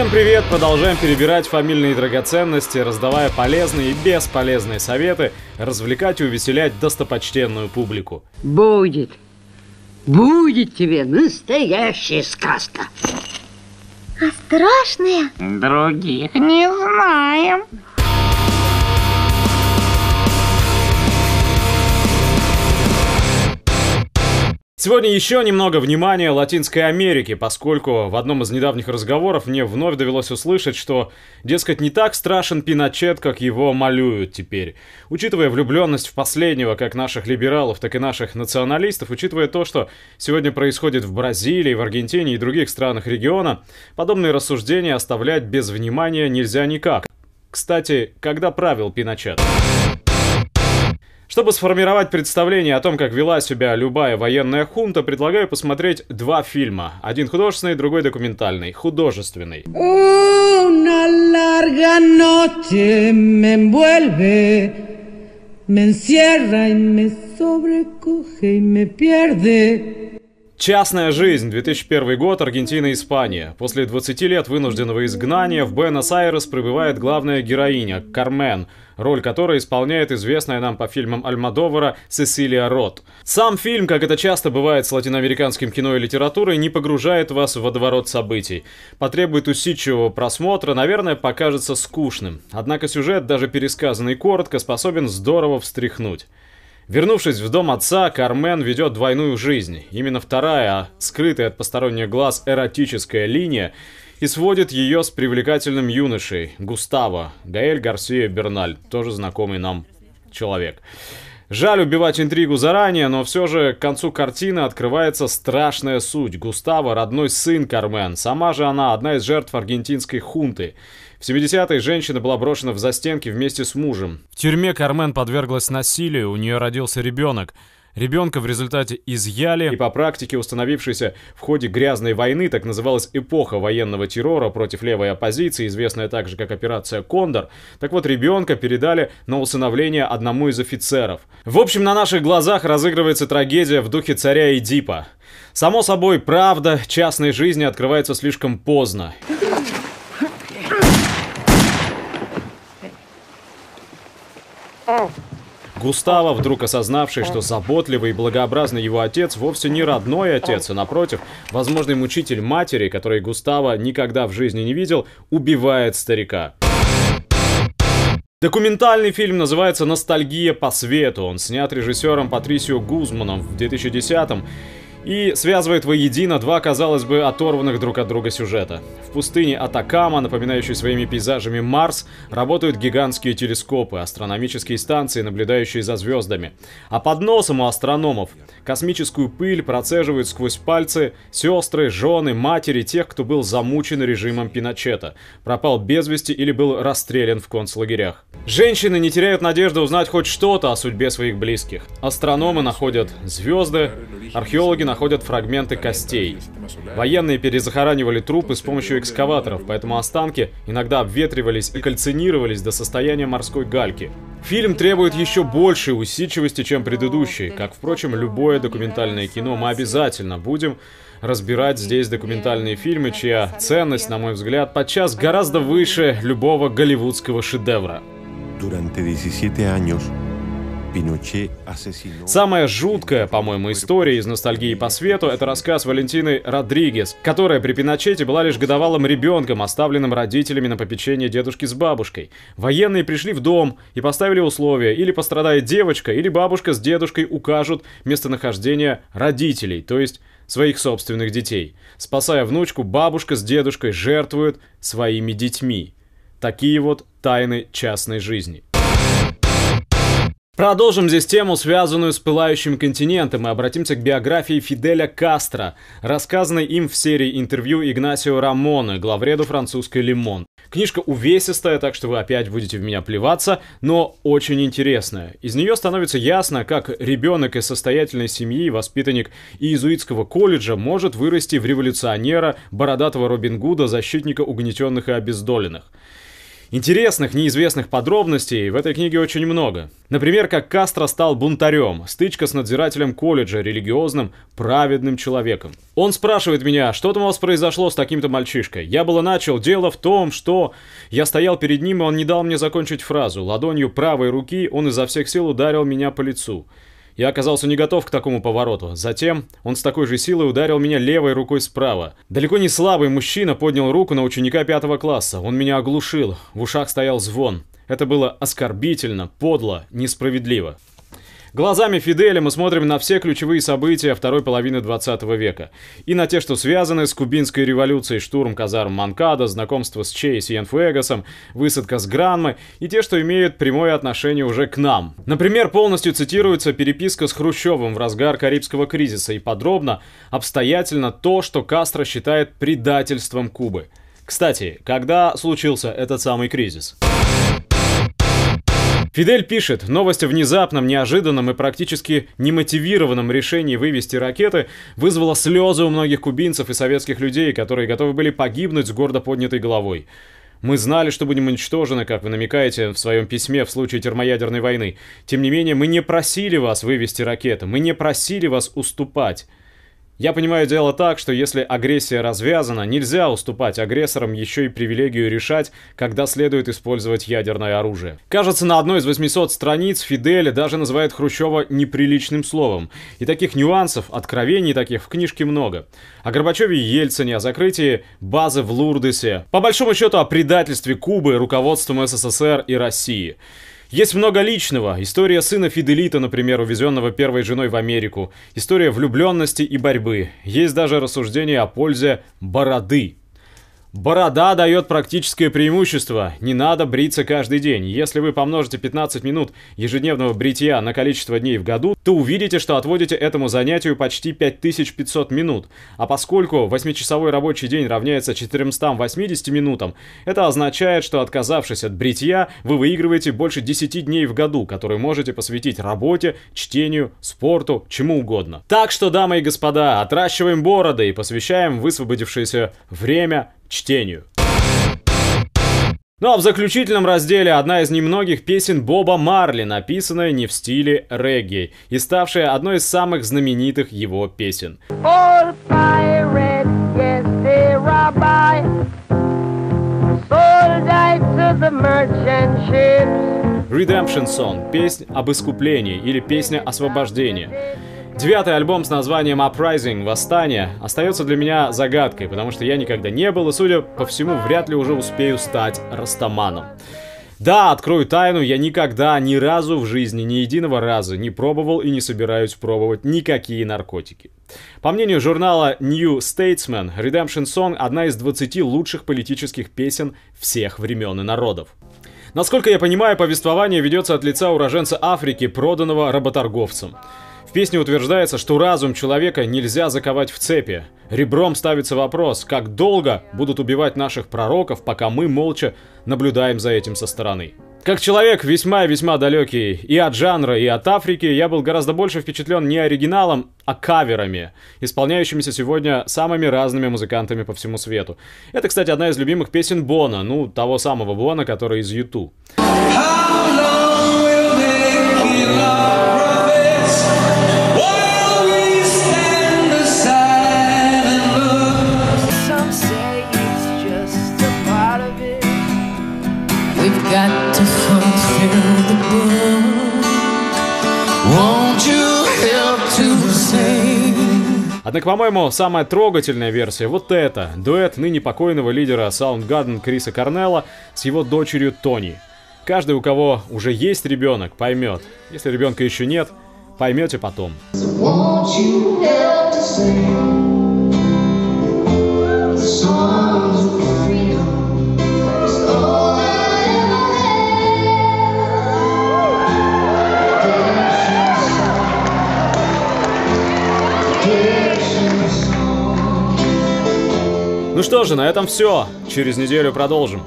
Всем привет! Продолжаем перебирать фамильные драгоценности, раздавая полезные и бесполезные советы, развлекать и увеселять достопочтенную публику. Будет. Будет тебе настоящая сказка. А страшная? Других не знаем. Сегодня еще немного внимания Латинской Америке, поскольку в одном из недавних разговоров мне вновь довелось услышать, что, дескать, не так страшен Пиночет, как его малюют теперь. Учитывая влюбленность в последнего, как наших либералов, так и наших националистов, учитывая то, что сегодня происходит в Бразилии, в Аргентине и других странах региона, подобные рассуждения оставлять без внимания нельзя никак. Кстати, когда правил Пиночет? Чтобы сформировать представление о том, как вела себя любая военная хунта, предлагаю посмотреть два фильма. Один художественный, другой документальный. Художественный. Una larga noche me envuelve, me encierra y me sobrecoge y me pierde. Частная жизнь, 2001 год, Аргентина и Испания. После 20 лет вынужденного изгнания в Буэнос-Айрес прибывает главная героиня, Кармен, роль которой исполняет известная нам по фильмам Альмадовара Сесилия Рот. Сам фильм, как это часто бывает с латиноамериканским кино и литературой, не погружает вас в водоворот событий. Потребует усидчивого просмотра, наверное, покажется скучным. Однако сюжет, даже пересказанный коротко, способен здорово встряхнуть. Вернувшись в дом отца, Кармен ведет двойную жизнь. Именно вторая, а скрытая от посторонних глаз эротическая линия, и сводит ее с привлекательным юношей, Густаво, Гаэль Гарсия Берналь, тоже знакомый нам человек. Жаль убивать интригу заранее, но все же к концу картины открывается страшная суть. Густаво – родной сын Кармен, сама же она одна из жертв аргентинской хунты. В 70-е женщина была брошена в застенки вместе с мужем. В тюрьме Кармен подверглась насилию, у нее родился ребенок. Ребенка в результате изъяли, и по практике, установившейся в ходе грязной войны, так называлась эпоха военного террора против левой оппозиции, известная также как операция «Кондор», так вот ребенка передали на усыновление одному из офицеров. В общем, на наших глазах разыгрывается трагедия в духе царя Эдипа. Само собой, правда частной жизни открывается слишком поздно. Густаво, вдруг осознавший, что заботливый и благообразный его отец вовсе не родной отец, а напротив, возможный мучитель матери, который Густаво никогда в жизни не видел, убивает старика. Документальный фильм называется «Ностальгия по свету». Он снят режиссером Патрисио Гузманом в 2010-м и связывает воедино два, казалось бы, оторванных друг от друга сюжета. В пустыне Атакама, напоминающей своими пейзажами Марс, работают гигантские телескопы, астрономические станции, наблюдающие за звездами. А под носом у астрономов космическую пыль процеживают сквозь пальцы сестры, жены, матери тех, кто был замучен режимом Пиночета, пропал без вести или был расстрелян в концлагерях. Женщины не теряют надежды узнать хоть что-то о судьбе своих близких. Астрономы находят звезды, археологи находят фрагменты костей. Военные перезахоранивали трупы с помощью экскаваторов, поэтому останки иногда обветривались и кальцинировались до состояния морской гальки. Фильм требует еще большей усидчивости, чем предыдущий. Как, впрочем, любое документальное кино, мы обязательно будем разбирать здесь документальные фильмы, чья ценность, на мой взгляд, подчас гораздо выше любого голливудского шедевра. Durante 17 años. Самая жуткая, по-моему, история из «Ностальгии по свету» — это рассказ Валентины Родригес, которая при Пиночете была лишь годовалым ребенком, оставленным родителями на попечение дедушки с бабушкой. Военные пришли в дом и поставили условия, или пострадает девочка, или бабушка с дедушкой укажут местонахождение родителей, то есть своих собственных детей. Спасая внучку, бабушка с дедушкой жертвуют своими детьми. Такие вот тайны частной жизни. Продолжим здесь тему, связанную с пылающим континентом, и обратимся к биографии Фиделя Кастро, рассказанной им в серии интервью Игнасио Рамона, главреду французской «Лимон». Книжка увесистая, так что вы опять будете в меня плеваться, но очень интересная. Из нее становится ясно, как ребенок из состоятельной семьи, воспитанник иезуитского колледжа, может вырасти в революционера, бородатого Робин Гуда, защитника угнетенных и обездоленных. Интересных, неизвестных подробностей в этой книге очень много. Например, как Кастро стал бунтарем, стычка с надзирателем колледжа, религиозным, праведным человеком. Он спрашивает меня, что там у вас произошло с таким-то мальчишкой. Я было начал, дело в том, что... Я стоял перед ним, и он не дал мне закончить фразу. Ладонью правой руки он изо всех сил ударил меня по лицу. Я оказался не готов к такому повороту. Затем он с такой же силой ударил меня левой рукой справа. Далеко не слабый мужчина поднял руку на ученика пятого класса. Он меня оглушил. В ушах стоял звон. Это было оскорбительно, подло, несправедливо. Глазами Фиделя мы смотрим на все ключевые события второй половины 20 века. И на те, что связаны с кубинской революцией, штурм казарм Манкада, знакомство с Че и Сиенфуэгасом, высадка с Гранмы, и те, что имеют прямое отношение уже к нам. Например, полностью цитируется переписка с Хрущевым в разгар Карибского кризиса и подробно, обстоятельно то, что Кастро считает предательством Кубы. Кстати, когда случился этот самый кризис? Фидель пишет, новость о внезапном, неожиданном и практически немотивированном решении вывести ракеты вызвала слезы у многих кубинцев и советских людей, которые готовы были погибнуть с гордо поднятой головой. Мы знали, что будем уничтожены, как вы намекаете в своем письме в случае термоядерной войны. Тем не менее, мы не просили вас вывести ракеты, мы не просили вас уступать. Я понимаю дело так, что если агрессия развязана, нельзя уступать агрессорам еще и привилегию решать, когда следует использовать ядерное оружие. Кажется, на одной из 800 страниц Фидель даже называет Хрущева неприличным словом. И таких нюансов, откровений таких в книжке много. О Горбачеве и Ельцине, о закрытии базы в Лурдесе. По большому счету о предательстве Кубы руководством СССР и России. Есть много личного. История сына Фиделита, например, увезенного первой женой в Америку. История влюбленности и борьбы. Есть даже рассуждение о пользе бороды. Борода дает практическое преимущество. Не надо бриться каждый день. Если вы помножите 15 минут ежедневного бритья на количество дней в году, то увидите, что отводите этому занятию почти 5500 минут. А поскольку 8-часовой рабочий день равняется 480 минутам, это означает, что отказавшись от бритья, вы выигрываете больше 10 дней в году, которые можете посвятить работе, чтению, спорту, чему угодно. Так что, дамы и господа, отращиваем бороды и посвящаем высвободившееся время чтению. Ну а в заключительном разделе одна из немногих песен Боба Марли, написанная не в стиле регги и ставшая одной из самых знаменитых его песен. Redemption Song – песня об искуплении или песня освобождения. Девятый альбом с названием Uprising, Восстание, остается для меня загадкой, потому что я никогда не был и, судя по всему, вряд ли уже успею стать растаманом. Да, открою тайну, я никогда, ни разу в жизни, ни единого раза не пробовал и не собираюсь пробовать никакие наркотики. По мнению журнала New Statesman, Redemption Song – одна из 20 лучших политических песен всех времен и народов. Насколько я понимаю, повествование ведется от лица уроженца Африки, проданного работорговцем. В песне утверждается, что разум человека нельзя заковать в цепи. Ребром ставится вопрос, как долго будут убивать наших пророков, пока мы молча наблюдаем за этим со стороны. Как человек весьма и весьма далекий и от жанра, и от Африки, я был гораздо больше впечатлен не оригиналом, а каверами, исполняющимися сегодня самыми разными музыкантами по всему свету. Это, кстати, одна из любимых песен Бона, ну, того самого Бона, который из Юту. Однако, по-моему, самая трогательная версия вот эта. Дуэт ныне покойного лидера Soundgarden Криса Корнелла с его дочерью Тони. Каждый, у кого уже есть ребенок, поймет. Если ребенка еще нет, поймете потом. Ну что же, на этом все. Через неделю продолжим.